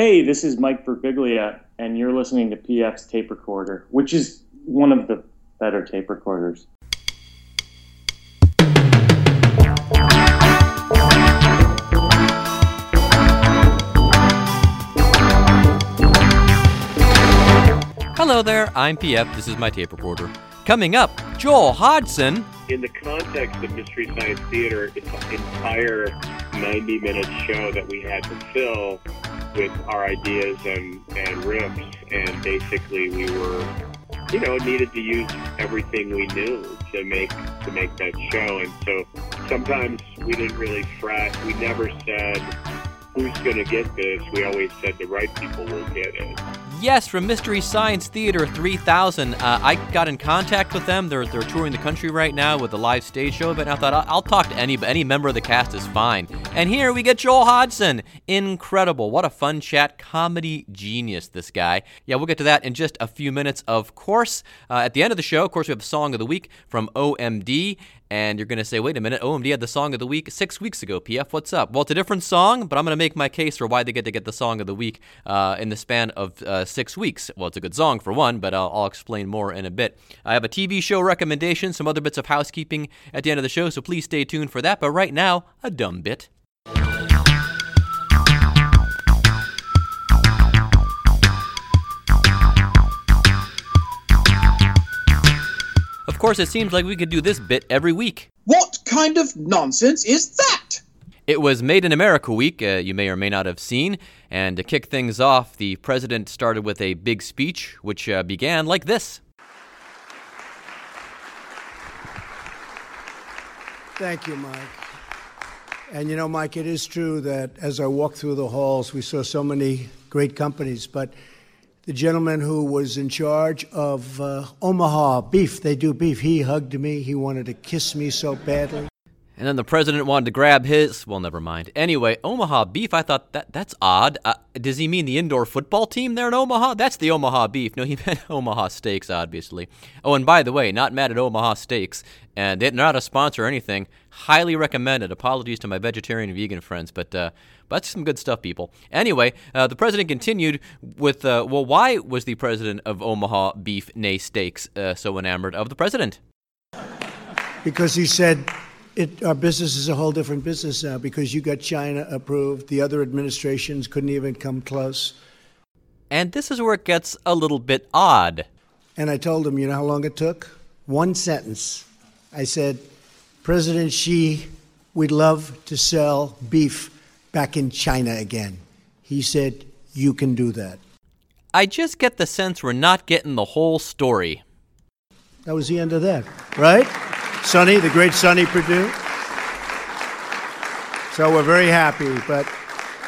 Hey, this is Mike Birbiglia, and you're listening to PF's tape recorder, which is one of the better tape recorders. Hello there, I'm PF. This is my tape recorder. Coming up, Joel Hodgson. In the context of Mystery Science Theater, it's an entire 90 minute show that we had to fill with our ideas and, and riffs. And basically, we were, you know, needed to use everything we knew to make to make that show. And so sometimes we didn't really fret. We never said, who's going to get this? We always said the right people will get it. Yes, from Mystery Science Theater 3000. Uh, I got in contact with them. They're, they're touring the country right now with a live stage show, but I thought I'll, I'll talk to any any member of the cast is fine. And here we get Joel Hodgson. Incredible. What a fun chat. Comedy genius, this guy. Yeah, we'll get to that in just a few minutes, of course. Uh, at the end of the show, of course, we have the Song of the Week from OMD. And you're going to say, wait a minute, OMD had the song of the week six weeks ago. PF, what's up? Well, it's a different song, but I'm going to make my case for why they get to get the song of the week uh, in the span of uh, six weeks. Well, it's a good song for one, but I'll, I'll, explain more in a bit. I have a TV show recommendation, some other bits of housekeeping at the end of the show, so please stay tuned for that. But right now, a dumb bit. Of course, it seems like we could do this bit every week. What kind of nonsense is that? It was Made in America week, uh, you may or may not have seen. And to kick things off, the president started with a big speech, which uh, began like this Thank you, Mike. And you know, Mike, it is true that as I walked through the halls, we saw so many great companies, but the gentleman who was in charge of uh, Omaha beef, they do beef, he hugged me. He wanted to kiss me so badly. And then the president wanted to grab his. Well, never mind. Anyway, Omaha beef. I thought that that's odd. Uh, does he mean the indoor football team there in Omaha? That's the Omaha beef. No, he meant Omaha Steaks, obviously. Oh, and by the way, not mad at Omaha Steaks, and they're not a sponsor or anything. Highly recommended. Apologies to my vegetarian and vegan friends, but uh, but that's some good stuff, people. Anyway, uh, the president continued with, uh, well, why was the president of Omaha Beef, nay Steaks, uh, so enamored of the president? Because he said it, our business is a whole different business now because you got China approved. The other administrations couldn't even come close. And this is where it gets a little bit odd. And I told him, you know how long it took? One sentence. I said, President Xi, we'd love to sell beef back in China again. He said, You can do that. I just get the sense we're not getting the whole story. That was the end of that, right? Sonny, the great Sonny Perdue. So we're very happy, but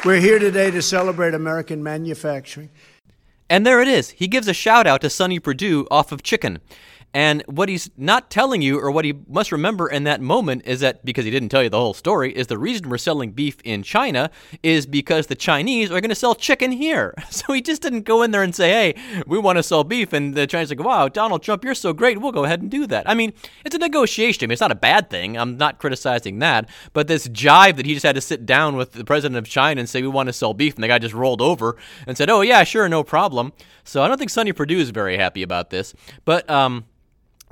we're here today to celebrate American manufacturing. And there it is. He gives a shout out to Sonny Perdue off of Chicken. And what he's not telling you, or what he must remember in that moment, is that because he didn't tell you the whole story, is the reason we're selling beef in China is because the Chinese are going to sell chicken here. So he just didn't go in there and say, hey, we want to sell beef. And the Chinese are like, wow, Donald Trump, you're so great. We'll go ahead and do that. I mean, it's a negotiation. It's not a bad thing. I'm not criticizing that. But this jive that he just had to sit down with the president of China and say, we want to sell beef. And the guy just rolled over and said, oh, yeah, sure, no problem. So I don't think Sonny Perdue is very happy about this. But, um,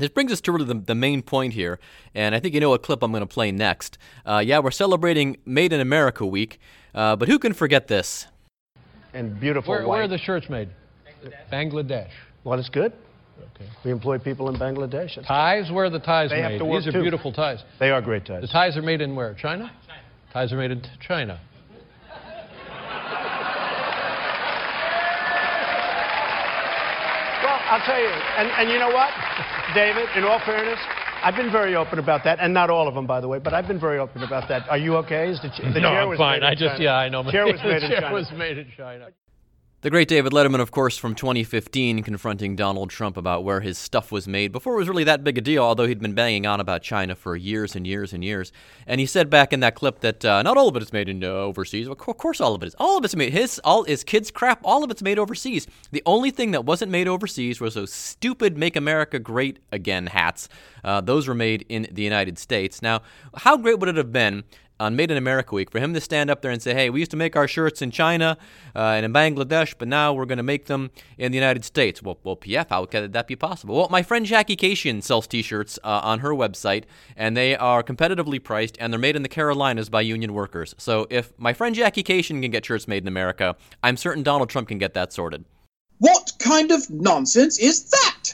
this brings us to really the, the, main point here, and I think you know what clip I'm going to play next. Uh, yeah, we're celebrating Made in America Week, uh, but who can forget this? And beautiful where, white. Where are the shirts made? Bangladesh. Bangladesh. Well, it's good. Okay. We employ people in Bangladesh. Ties? Where are the ties they made? Have to work These are too. beautiful ties. They are great ties. The ties are made in where? China? China. Ties are made in China. I'll tell you, and, and you know what, David, in all fairness, I've been very open about that, and not all of them, by the way, but I've been very open about that. Are you okay? Is the, ch- the no, chair I'm was fine. Made I just, China. yeah, I know. Chair was made the in chair China. was made in China. The great David Letterman, of course, from 2015, confronting Donald Trump about where his stuff was made before it was really that big a deal, although he'd been banging on about China for years and years and years. And he said back in that clip that uh, not all of it is made in uh, overseas. Of course, all of it is. All of it's made. His, all his kids' crap, all of it's made overseas. The only thing that wasn't made overseas was those stupid "Make America Great Again" hats. Uh, those were made in the United States. Now, how great would it have been? On Made in America Week for him to stand up there and say, "Hey, we used to make our shirts in China uh, and in Bangladesh, but now we're going to make them in the United States." Well, well, PF, how could that be possible? Well, my friend Jackie Kashian sells T-shirts uh, on her website, and they are competitively priced, and they're made in the Carolinas by union workers. So if my friend Jackie Kashian can get shirts made in America, I'm certain Donald Trump can get that sorted. What kind of nonsense is that?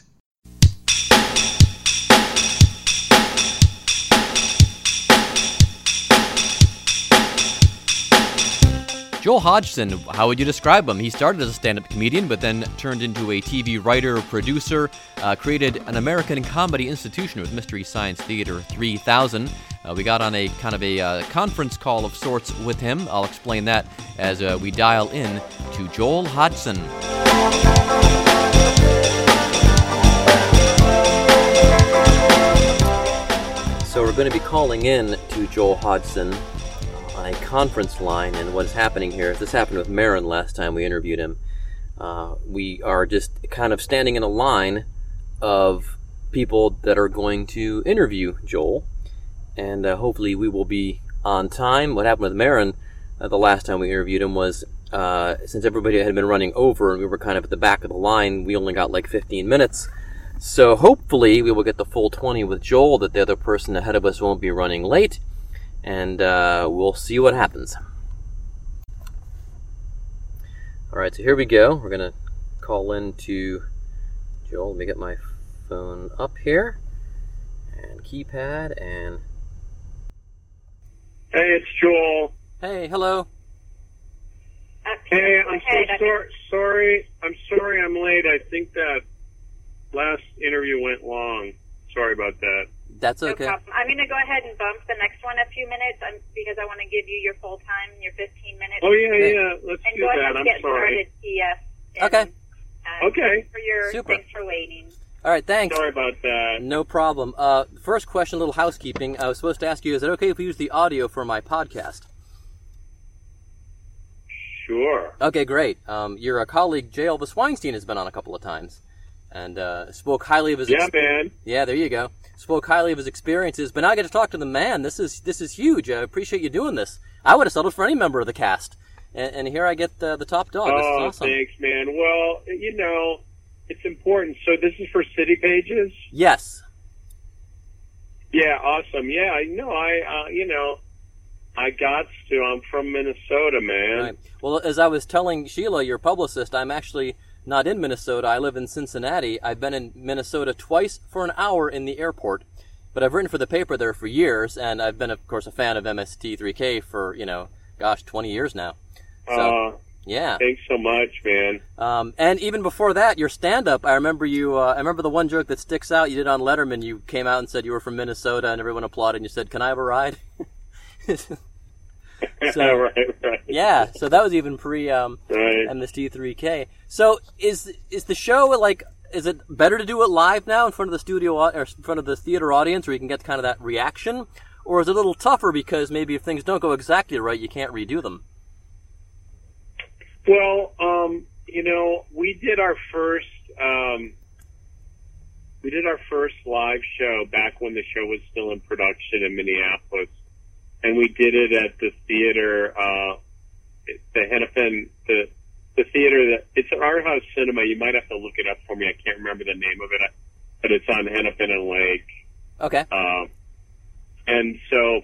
Joel Hodgson, how would you describe him? He started as a stand up comedian, but then turned into a TV writer, producer, uh, created an American comedy institution with Mystery Science Theater 3000. Uh, we got on a kind of a uh, conference call of sorts with him. I'll explain that as uh, we dial in to Joel Hodgson. So we're going to be calling in to Joel Hodgson on a conference line, and what is happening here is this happened with Maron last time we interviewed him. Uh, we are just kind of standing in a line of people that are going to interview Joel, and uh, hopefully we will be on time. What happened with Maron uh, the last time we interviewed him was uh, since everybody had been running over and we were kind of at the back of the line, we only got like 15 minutes. So hopefully we will get the full 20 with Joel, that the other person ahead of us won't be running late, and uh, we'll see what happens. All right, so here we go. We're gonna call in to Joel. Let me get my phone up here and keypad and. Hey, it's Joel. Hey, hello. Hey, I'm so sorry. Sorry, I'm sorry I'm late. I think that last interview went long. Sorry about that. That's No okay. problem. I'm going to go ahead and bump the next one a few minutes um, because I want to give you your full time, your 15 minutes. Oh yeah, Okay. yeah. Let's And do go that. ahead and I'm get sorry. started, TF. And, Okay. uh, Okay. Thanks for your, Super. thanks for waiting. All right, thanks. Sorry about that. No problem. Uh, first question, a little housekeeping. I was supposed to ask you: Is it okay if we use the audio for my podcast? Sure. Okay, great. Um, your uh, colleague J. Elvis Weinstein has been on a couple of times, and uh, spoke highly of his. Yeah, man. Yeah, there you go. Spoke highly of his experiences, but now I get to talk to the man. This is this is huge. I appreciate you doing this. I would have settled for any member of the cast, and, and here I get the, the top dog. This oh, is awesome. thanks, man. Well, you know, it's important. So this is for City Pages. Yes. Yeah, awesome. Yeah, I know. I, uh, you know, I got to. I'm from Minnesota, man. Right. Well, as I was telling Sheila, your publicist, I'm actually not in Minnesota. I live in Cincinnati. I've been in Minnesota twice for an hour in the airport, but I've written for the paper there for years, and I've been, of course, a fan of MST3K for you know, gosh, 20 years now. So uh, yeah. thanks so much, man. Um, and even before that, your stand-up. I remember you. Uh, I remember the one joke that sticks out. You did on Letterman. You came out and said you were from Minnesota, and everyone applauded. and You said, "Can I have a ride?" So- right, right, yeah. So that was even pre. Um, right. MST3K. So is is the show like? Is it better to do it live now in front of the studio or in front of the theater audience, where you can get kind of that reaction, or is it a little tougher because maybe if things don't go exactly right, you can't redo them? Well, um, you know, we did our first um, we did our first live show back when the show was still in production in Minneapolis, and we did it at the theater, uh, the Hennepin, the the theater that it's an art house cinema. You might have to look it up for me. I can't remember the name of it, but it's on Hennepin and Lake. Okay. Um, and so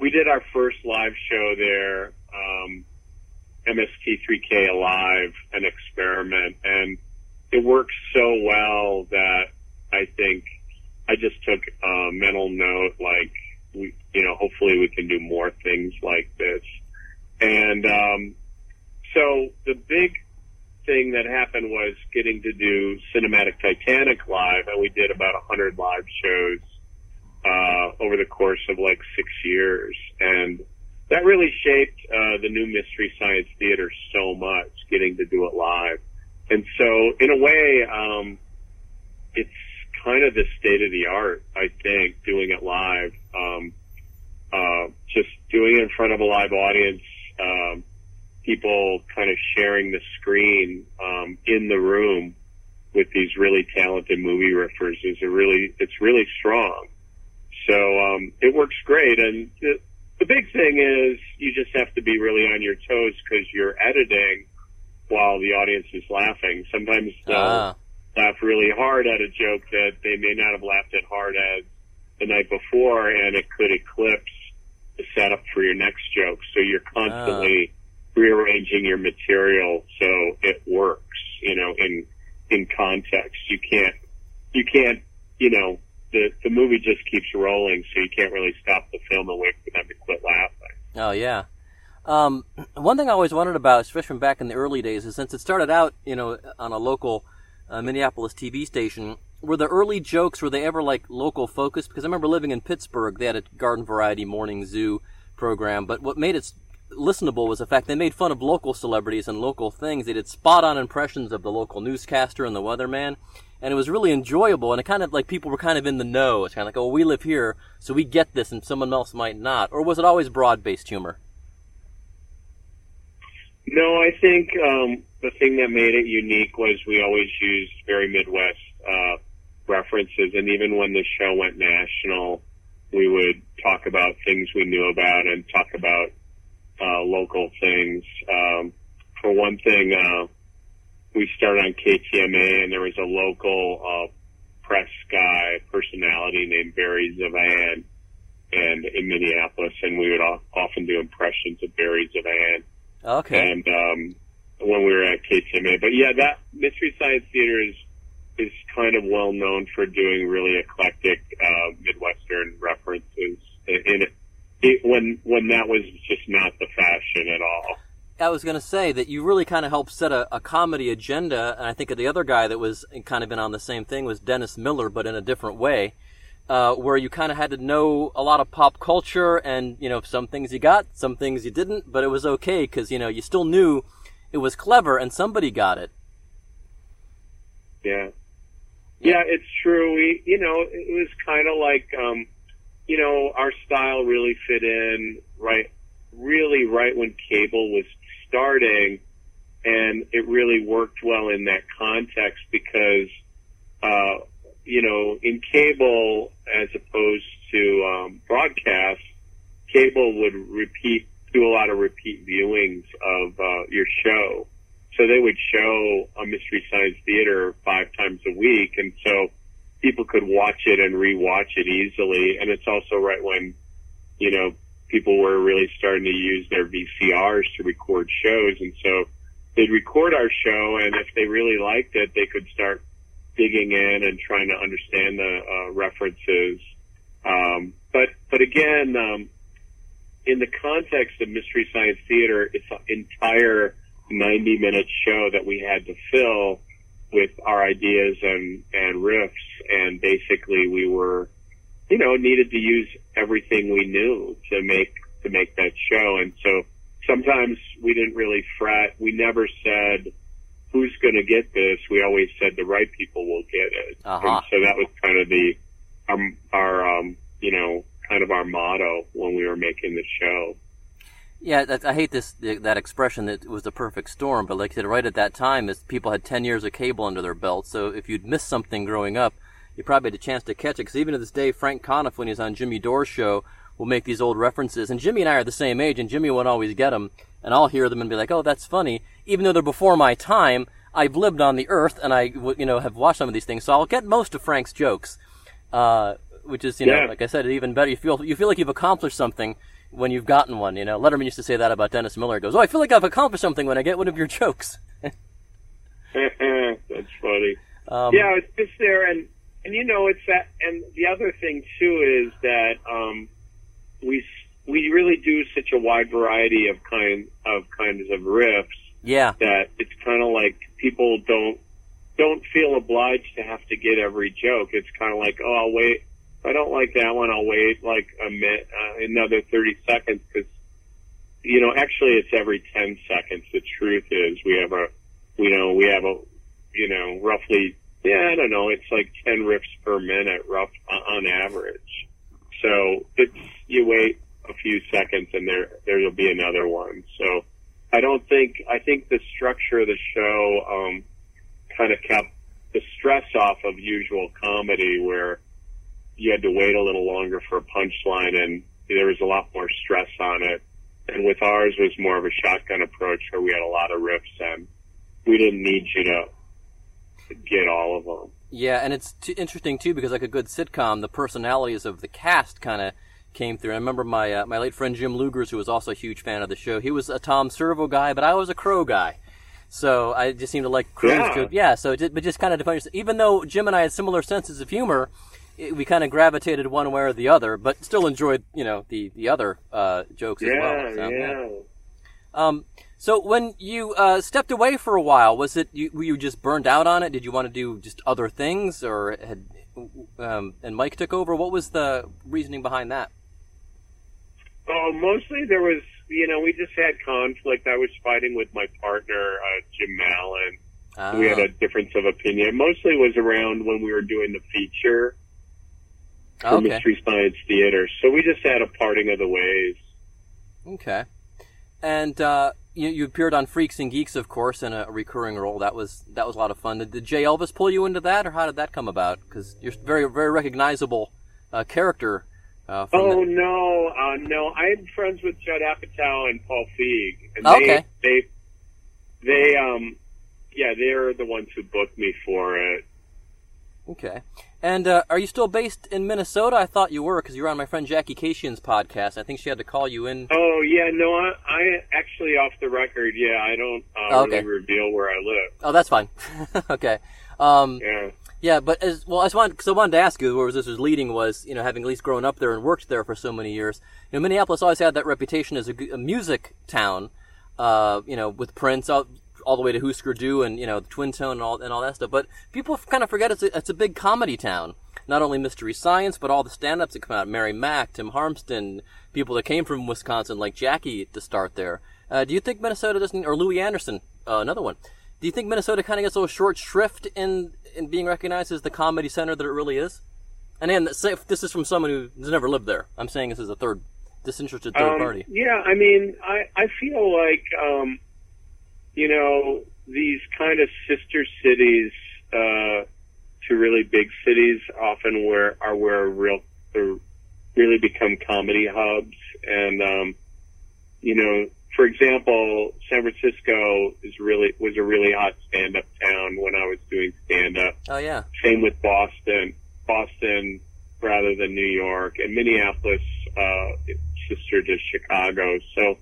we did our first live show there, um, MST3K Alive, an experiment, and it works so well that I think I just took a mental note, like, we, you know, hopefully we can do more things like this. And, um, so the big thing that happened was getting to do Cinematic Titanic live, and we did about a hundred live shows uh, over the course of like six years, and that really shaped uh, the new Mystery Science Theater so much. Getting to do it live, and so in a way, um, it's kind of the state of the art. I think doing it live, doing it in front of a live audience. Um, people kind of sharing the screen um, in the room with these really talented movie riffers is a really it's really strong. So um, it works great, and the, the big thing is you just have to be really on your toes because you're editing while the audience is laughing. Sometimes they'll Ah. laugh really hard at a joke that they may not have laughed at hard as the night before, and it could eclipse the setup for your next joke. So you're constantly rearranging your material so it works, you know, in in context. You can't you can't you know the the movie just keeps rolling, so you can't really stop the film and wait for them to quit laughing. Oh yeah. Um, one thing I always wondered about, especially from back in the early days, is since it started out, you know, on a local uh, Minneapolis TV station, were the early jokes were they ever like local focused? Because I remember living in Pittsburgh, they had a garden variety morning zoo program, but what made it listenable was the fact they made fun of local celebrities and local things. They did spot on impressions of the local newscaster and the weatherman. And it was really enjoyable, and it kind of like people were kind of in the know. It's kind of like, oh, we live here, so we get this, and someone else might not. Or was it always broad-based humor? No, I think um, the thing that made it unique was we always used very Midwest uh, references, and even when the show went national, we would talk about things we knew about and talk about uh, local things. Um, for one thing, uh, we started on KTMA, and there was a local uh, press guy personality named Barry ZeVan, and in Minneapolis, and we would often do impressions of Barry ZeVan Okay. and um, when we were at KTMA. But yeah, that Mystery Science Theater is is kind of well known for doing really eclectic uh, Midwestern references in it, it when when that was just not the fashion at all. I was going to say that you really kind of helped set a, a comedy agenda, and I think the other guy that was kind of been on the same thing was Dennis Miller, but in a different way, uh, where you kind of had to know a lot of pop culture, and you know some things you got, some things you didn't, but it was okay because you know you still knew it was clever and somebody got it. Yeah. Yeah, it's true. We, you know, it was kind of like, um, you know, our style really fit in right, really right when cable was starting, and it really worked well in that context because, uh, you know, in cable as opposed to um, broadcast, cable would repeat, do a lot of repeat viewings of uh, your show. So they would show a Mystery Science Theater five times a week, and so people could watch it and rewatch it easily. And it's also right when, you know, people were really starting to use their VCRs to record shows, and so they'd record our show, and if they really liked it, they could start digging in and trying to understand the uh, references. Um, but but again, um, in the context of Mystery Science Theater, it's entire 90 minute show that we had to fill with our ideas and, and riffs. And basically we were, you know, needed to use everything we knew to make, to make that show. And so sometimes we didn't really fret. We never said, who's going to get this? We always said the right people will get it. Uh-huh. And so that was kind of the, our, our, um, you know, kind of our motto when we were making the show. Yeah, that, I hate this that expression that was the perfect storm, but like I said, right at that time, is people had ten years of cable under their belt. So if you'd missed something growing up, you probably had a chance to catch it. Because even to this day, Frank Conniff, when he's on Jimmy Dore's show, will make these old references. And Jimmy and I are the same age, and Jimmy won't always get them. And I'll hear them and be like, "Oh, that's funny," even though they're before my time. I've lived on the earth, and I, you know, have watched some of these things, so I'll get most of Frank's jokes. Uh, which is, you know, Yeah. like I said, even better. You feel you feel like you've accomplished something when you've gotten one. You know, Letterman used to say that about Dennis Miller. He goes, "Oh, I feel like I've accomplished something when I get one of your jokes." That's funny. Um, yeah, it's just there, and and you know, it's that, and the other thing too is that um, we we really do such a wide variety of kind of kinds of riffs yeah, that it's kind of like people don't don't feel obliged to have to get every joke. It's kind of like, oh, I'll wait. If I don't like that one, I'll wait like a minute, another thirty seconds because you know, actually, it's every ten seconds. The truth is, we have a, you know, we have a, you know, roughly, yeah, I don't know, it's like ten riffs per minute, rough on average. So it's you wait a few seconds and there there'll be another one. So I don't think I think the structure of the show um, kind of kept the stress off of usual comedy where you had to wait a little longer for a punchline and there was a lot more stress on it. And with ours was more of a shotgun approach where we had a lot of riffs and we didn't need you to get all of them. Yeah, and it's t- interesting too because like a good sitcom, the personalities of the cast kind of came through. I remember my uh, my late friend Jim Lugers, who was also a huge fan of the show. He was a Tom Servo guy, but I was a Crow guy. So I just seemed to like Crow's Yeah. good. Yeah, so it just, but just kind of. Even though Jim and I had similar senses of humor, we kind of gravitated one way or the other, but still enjoyed you know the the other uh, jokes as well. So, yeah. Um, so when you uh, stepped away for a while, was it you, were you just burned out on it? Did you want to do just other things, or had um, and Mike took over? What was the reasoning behind that? Oh, mostly there was, you know, we just had conflict. I was fighting with my partner, uh, Jim Mallon. we had Ah. a difference of opinion. Mostly was around when we were doing the feature okay, Mystery Science Theater. So we just had a parting of the ways. okay. And uh, you, you appeared on Freaks and Geeks, of course, in a recurring role. That was that was a lot of fun. Did, did Jay Elvis pull you into that, or how did that come about? Because you're a very very recognizable uh, character. Uh, Oh no, uh, no! I'm friends with Judd Apatow and Paul Feig, and Okay. they, they, they, um, yeah, they're the ones who booked me for it. Okay. And uh, are you still based in Minnesota? I thought you were because you were on my friend Jackie Kashian's podcast. I think she had to call you in. Oh yeah, no, I, I actually off the record. Yeah, I don't uh, Oh, okay. really reveal where I live. Oh, that's fine. okay. Um, Yeah. yeah, but as well, I just wanted because I wanted to ask you where this was leading was you know having at least grown up there and worked there for so many years. You know, Minneapolis always had that reputation as a music town. Uh, you know, with Prince all, the way to Husker Du and you know the Twin Tone and all and all that stuff. But people kind of forget it's a, it's a big comedy town. Not only Mystery Science, but all the stand-ups that come out. Mary Mack, Tim Harmston, people that came from Wisconsin like Jackie to start there. Uh, do you think Minnesota doesn't, or Louie Anderson, uh, another one? Do you think Minnesota kind of gets a little short shrift in in being recognized as the comedy center that it really is? And if this is from someone who's never lived there. I'm saying this is a third disinterested third Um, party. Yeah, I mean, I I feel like um, you know these kind of sister cities uh, to really big cities often where are where real really become comedy hubs, and um, you know, for example, San Francisco is really was a really hot stand up town when I was doing stand up. Oh yeah, Same with Boston. Boston rather than New York, and Minneapolis, uh, sister to Chicago. So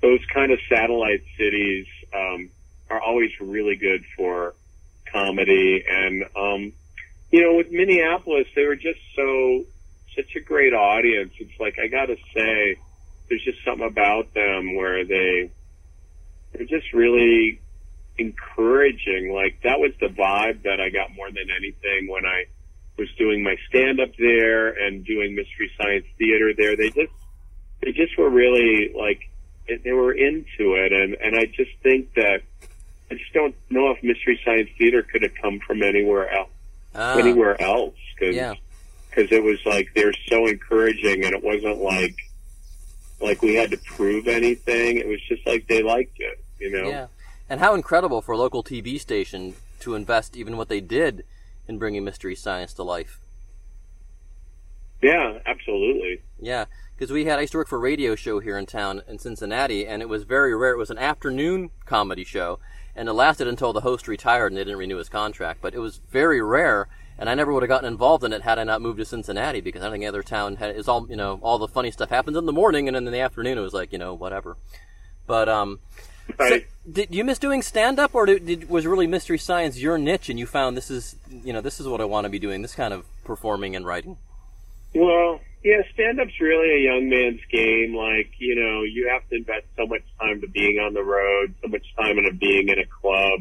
those kind of satellite cities um, are always really good for comedy. And um, you know, with Minneapolis, they were just so such a great audience. It's like I got to say, there's just something about them where they they're just really encouraging. Like that was the vibe that I got more than anything when I was doing my stand up there and doing mystery science theater there. They just they just were really like they were into it and and I just think that I just don't know if mystery science theater could have come from anywhere else Ah, anywhere else because yeah, it was like they're so encouraging and it wasn't like like we had to prove anything. It was just like they liked it, you know. yeah. And how incredible for a local TV station to invest even what they did in bringing mystery science to life. Yeah, absolutely. Yeah, because we had I used to work for a radio show here in town in Cincinnati, and it was very rare. It was an afternoon comedy show, and it lasted until the host retired and they didn't renew his contract. But it was very rare, and I never would have gotten involved in it had I not moved to Cincinnati because I don't think any other town had is all you know. All the funny stuff happens in the morning, and then in the afternoon it was like you know whatever. But um, so, did you miss doing stand up, or did, did, was really mystery science your niche, and you found this is you know this is what I want to be doing, this kind of performing and writing? Well, yeah, stand up's really a young man's game. Like, you know, you have to invest so much time to being on the road, so much time into being in a club.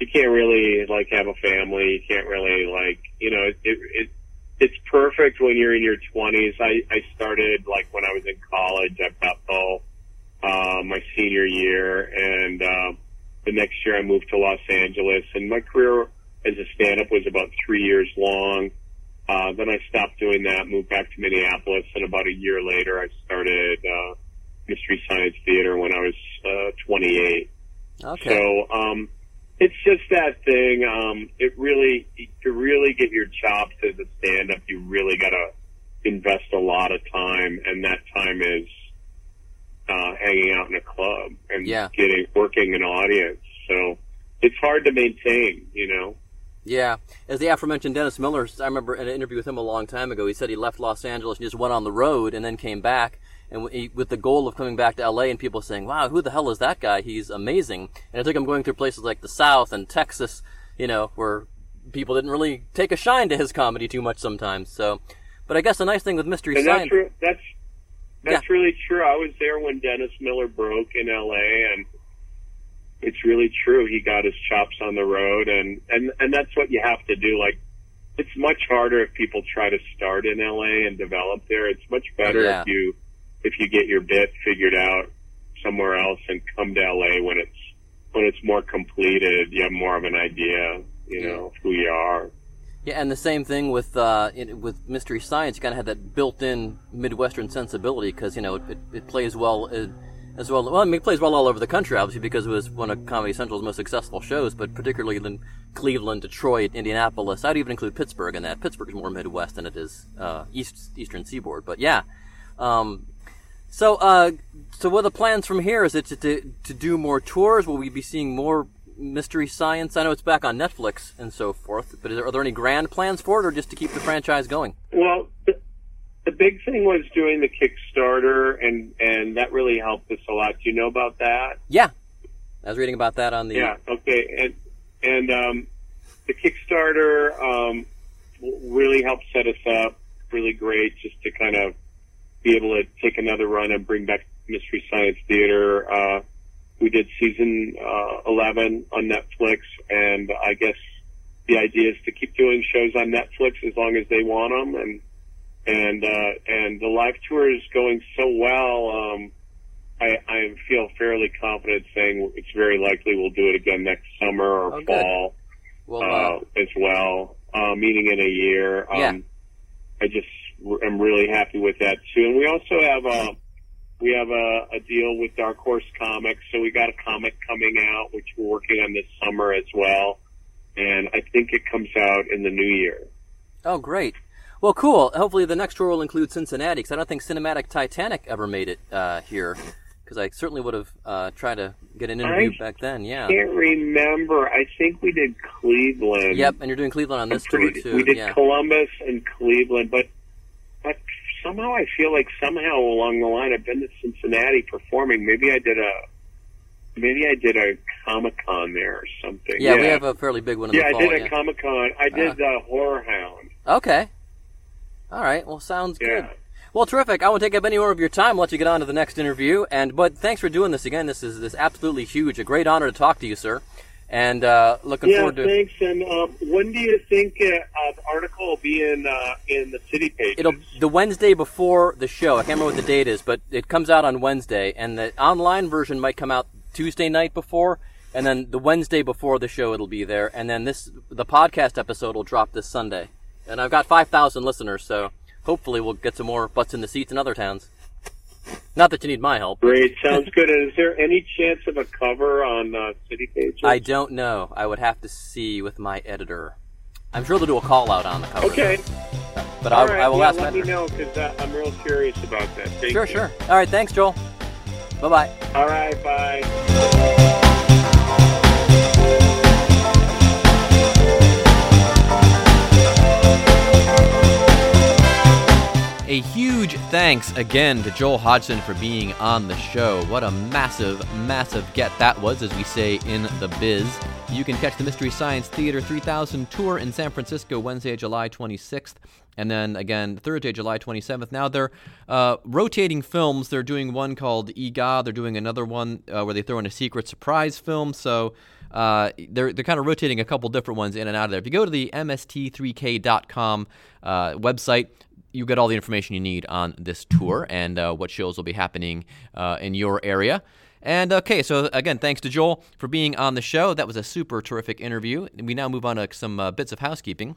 You can't really like have a family. You can't really like, you know, it, it, it it's perfect when you're in your twenties. I, I started like when I was in college at Bethel, uh, my senior year and, um, the next year I moved to Los Angeles and my career as a stand-up was about three years long. Uh, then I stopped doing that, moved back to Minneapolis, and about a year later, I started uh, Mystery Science Theater when I was uh, 28. Okay. So um, it's just that thing. Um, it really, to really get your chops as a stand-up, you really gotta, invest a lot of time, and that time is uh, hanging out in a club and Yeah. getting working an audience. So it's hard to maintain, you know. Yeah, as the aforementioned Dennis Miller, I remember in an interview with him a long time ago. He said he left Los Angeles and just went on the road and then came back, and he, with the goal of coming back to L.A. and people saying, "Wow, who the hell is that guy? He's amazing." And it took him going through places like the South and Texas, you know, where people didn't really take a shine to his comedy too much sometimes. So, but I guess the nice thing with Mystery And Science, that's that's that's really true. I was there when Dennis Miller broke in L.A. and it's really true. He got his chops on the road, and and and that's what you have to do. Like, it's much harder if people try to start in L.A. and develop there. It's much better Yeah. if you if you get your bit figured out somewhere else and come to L.A. when it's when it's more completed. You have more of an idea, you know, who you are. Yeah, and the same thing with uh, with Mystery Science. You kind of have that built-in Midwestern sensibility because you know it, it plays well uh, as well. Well, I mean, it plays well all over the country, obviously, because it was one of Comedy Central's most successful shows. But particularly in Cleveland, Detroit, Indianapolis, I'd even include Pittsburgh in that. Pittsburgh is more Midwest than it is uh, East Eastern Seaboard. But yeah, um, so uh, so what are the plans from here? Is it to, to to do more tours? Will we be seeing more Mystery Science? I know it's back on Netflix and so forth, but are there any grand plans for it, or just to keep the franchise going? Well, the, big thing was doing the Kickstarter, and and that really helped us a lot. Do you know about that? Yeah, I was reading about that on the. Yeah. Okay. And and um, the Kickstarter um, really helped set us up. Really great, just to kind of be able to take another run and bring back Mystery Science Theater. Uh, we did season uh, 11 on Netflix, and I guess the idea is to keep doing shows on Netflix as long as they want them, and and uh, and the live tour is going so well. Um, I, I feel fairly confident saying it's very likely we'll do it again next summer or Oh, fall Well, uh, uh, as well, uh, meaning in a year. Um, Yeah. I just am really happy with that too. And we also have a we have a, a deal with Dark Horse Comics, so we got a comic coming out which we're working on this summer as well, and I think it comes out in the new year. oh, great. Well, cool. Hopefully, the next tour will include Cincinnati, because I don't think Cinematic Titanic ever made it uh, here. Because I certainly would have uh, tried to get an interview I back then. Yeah. I can't remember. I think we did Cleveland. Yep, and you're doing Cleveland on I'm this tour too. We did yeah. Columbus and Cleveland, but but somehow I feel like somehow along the line I've been to Cincinnati performing. Maybe I did a maybe I did a Comic Con there or something. yeah, we have a fairly big one in yeah, the fall. I did yeah. a Comic Con. I did uh, Horror Hound. Okay. All right. Well, sounds Yeah. good. Well, terrific. I won't take up any more of your time. I'll let you get on to the next interview. And but thanks for doing this again. This is this is absolutely huge. A great honor to talk to you, sir. And uh, looking Yeah, forward to it. thanks. And um, when do you think uh, uh, the article will be in uh, in the city page? It'll the Wednesday before the show. I can't remember what the date is, but it comes out on Wednesday, and the online version might come out Tuesday night before, and then the Wednesday before the show it'll be there, and then this the podcast episode will drop this Sunday. And I've got five thousand listeners, so hopefully we'll get some more butts in the seats in other towns. Not that you need my help. Great, sounds good. And is there any chance of a cover on uh, city pages? I don't know. I would have to see with my editor. I'm sure they'll do a call out on the cover. Okay. But All I, right, I will yeah, ask let my me know because uh, I'm real curious about that. Thank Sure, you. sure. All right, thanks, Joel. Bye bye. All right, bye. Thanks again to Joel Hodgson for being on the show. What a massive, massive get that was, as we say in the biz. You can catch the Mystery Science Theater 3000 tour in San Francisco Wednesday, July 26th, and then again Thursday, July 27th. Now they're uh, rotating films. They're doing one called Eegah. They're doing another one uh, where they throw in a secret surprise film. So uh, they're they're kind of rotating a couple different ones in and out of there. If you go to the mst3k.com uh, website, you get all the information you need on this tour and uh, what shows will be happening uh, in your area. And okay, so again, thanks to Joel for being on the show. That was a super terrific interview. We now move on to some uh, bits of housekeeping.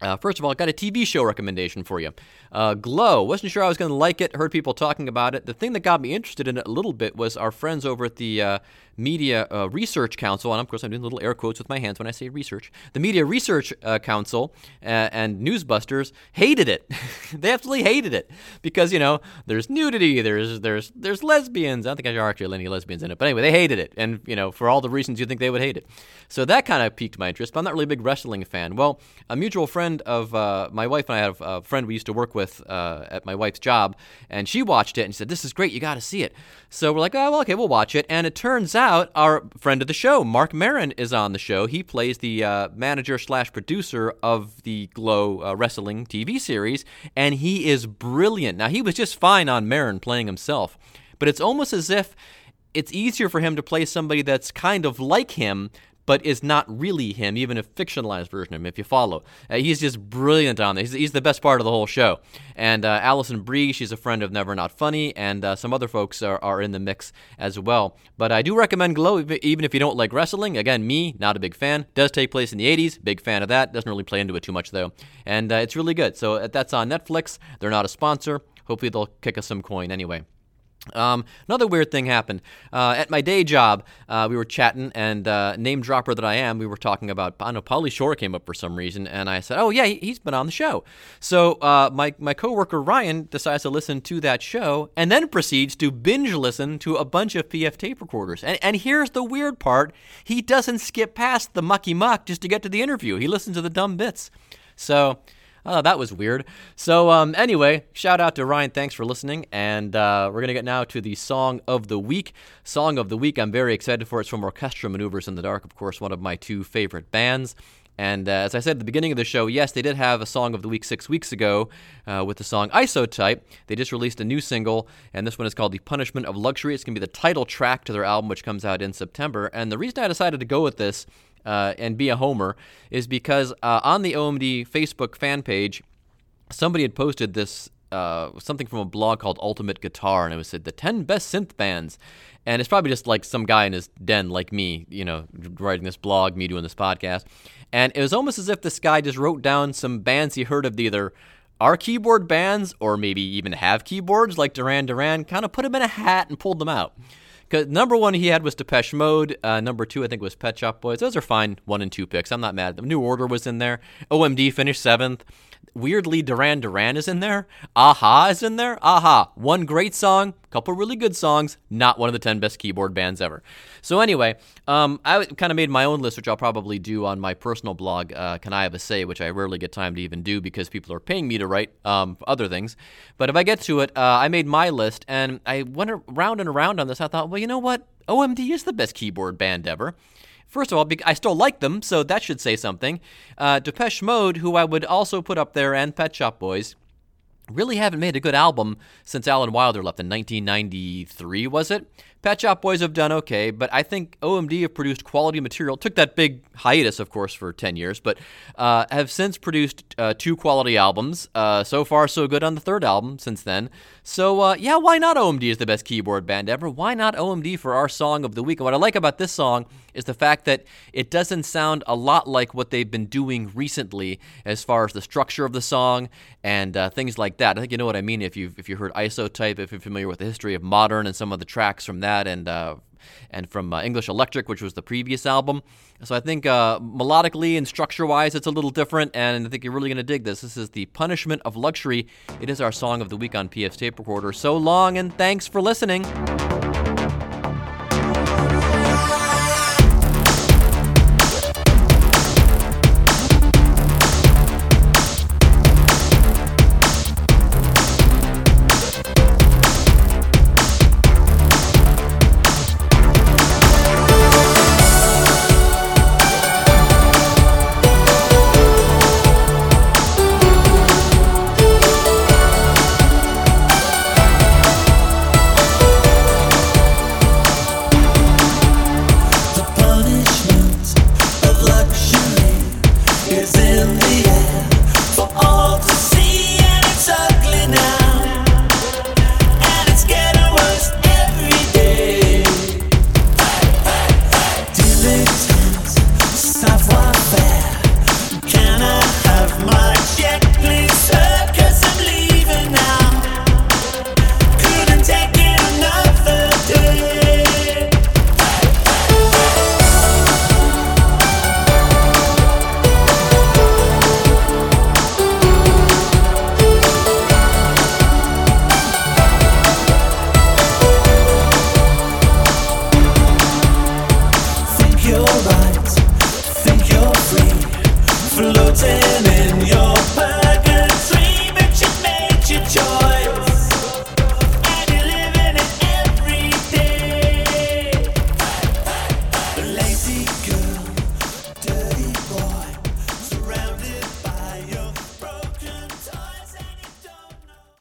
Uh, first of all, I got a TV show recommendation for you. Uh, Glow. Wasn't sure I was going to like it. Heard people talking about it. The thing that got me interested in it a little bit was our friends over at the uh, Media uh, Research Council, and of course I'm doing little air quotes with my hands when I say research. The Media Research uh, Council uh, and Newsbusters hated it. they absolutely hated it because you know there's nudity, there's there's there's lesbians. I don't think there are actually any lesbians in it, but anyway, they hated it, and you know for all the reasons you think they would hate it. So that kind of piqued my interest. But I'm not really a big wrestling fan. Well, a mutual friend of uh, my wife and I have a friend we used to work with uh, at my wife's job, and she watched it and she said, "This is great. You got to see it." So we're like, "Oh, well, okay, we'll watch it." And it turns out our friend of the show, Marc Maron, is on the show. He plays the uh, manager slash producer of the Glow uh, Wrestling TV series, and he is brilliant. Now he was just fine on Marin playing himself, but it's almost as if it's easier for him to play somebody that's kind of like him but is not really him, even a fictionalized version of him, if you follow. Uh, he's just brilliant on this. He's, he's, the best part of the whole show. And uh, Alison Brie, she's a friend of Never Not Funny, and uh, some other folks are, are in the mix as well. But I do recommend Glow, even if you don't like wrestling. Again, me, not a big fan. Does take place in the 80s, big fan of that. Doesn't really play into it too much, though. And uh, it's really good. So uh, that's on Netflix. They're not a sponsor. Hopefully, they'll kick us some coin anyway. Um, another weird thing happened uh, at my day job. Uh, we were chatting, and uh, name dropper that I am, we were talking about. I know Pauly Shore came up for some reason, and I said, "Oh yeah, he, has been on the show." So uh, my my coworker Ryan decides to listen to that show, and then proceeds to binge listen to a bunch of PF tape recorders. And and here's the weird part: he doesn't skip past the mucky muck just to get to the interview. He listens to the dumb bits. So Oh, that was weird. So, um, anyway, shout out to Ryan. Thanks for listening. And uh, we're going to get now to the Song of the Week. Song of the Week, I'm very excited for. It's from Orchestra Maneuvers in the Dark, of course, one of my two favorite bands. And uh, as I said at the beginning of the show, yes, they did have a song of the week six weeks ago uh, with the song Isotype. They just released a new single, and this one is called The Punishment of Luxury. It's going to be the title track to their album, which comes out in September. And the reason I decided to go with this uh, and be a homer is because uh, on the OMD Facebook fan page, somebody had posted this uh, something from a blog called Ultimate Guitar, and it was said the 10 best synth bands. And it's probably just like some guy in his den, like me, you know, writing this blog, me doing this podcast. And it was almost as if this guy just wrote down some bands he heard of either are keyboard bands or maybe even have keyboards like Duran Duran, kind of put them in a hat and pulled them out. Because number one he had was Depeche Mode. Uh, number two I think was Pet Shop Boys. Those are fine one and two picks. I'm not mad. The New Order was in there. OMD finished seventh. Weirdly, Duran Duran is in there. a-ha is in there. a-ha, one great song, couple really good songs, not one of the 10 best keyboard bands ever. So, anyway, um, I kind of made my own list, which I'll probably do on my personal blog, uh, Can I Have a Say, which I rarely get time to even do because people are paying me to write um, other things. But if I get to it, uh, I made my list and I went around and around on this. I thought, well, you know what? OMD is the best keyboard band ever. First of all, I still like them, so that should say something. Uh, Depeche Mode, who I would also put up there, and Pet Shop Boys, really haven't made a good album since Alan Wilder left in 1993, was it? Pet Shop Boys have done okay, but I think OMD have produced quality material. Took that big hiatus, of course, for 10 years, but uh, have since produced uh, two quality albums. Uh, so far, so good on the third album since then. So, uh, yeah, why not OMD is the best keyboard band ever? Why not OMD for our song of the week? And what I like about this song is the fact that it doesn't sound a lot like what they've been doing recently as far as the structure of the song and uh, things like that. I think you know what I mean if you've, if you heard Isotype, if you're familiar with the history of modern and some of the tracks from that that and uh, and from uh, English Electric, which was the previous album. So I think uh, melodically and structure wise, it's a little different, and I think you're really going to dig this. This is The Punishment of Luxury. It is our song of the week on PF's Tape Recorder. So long, and thanks for listening.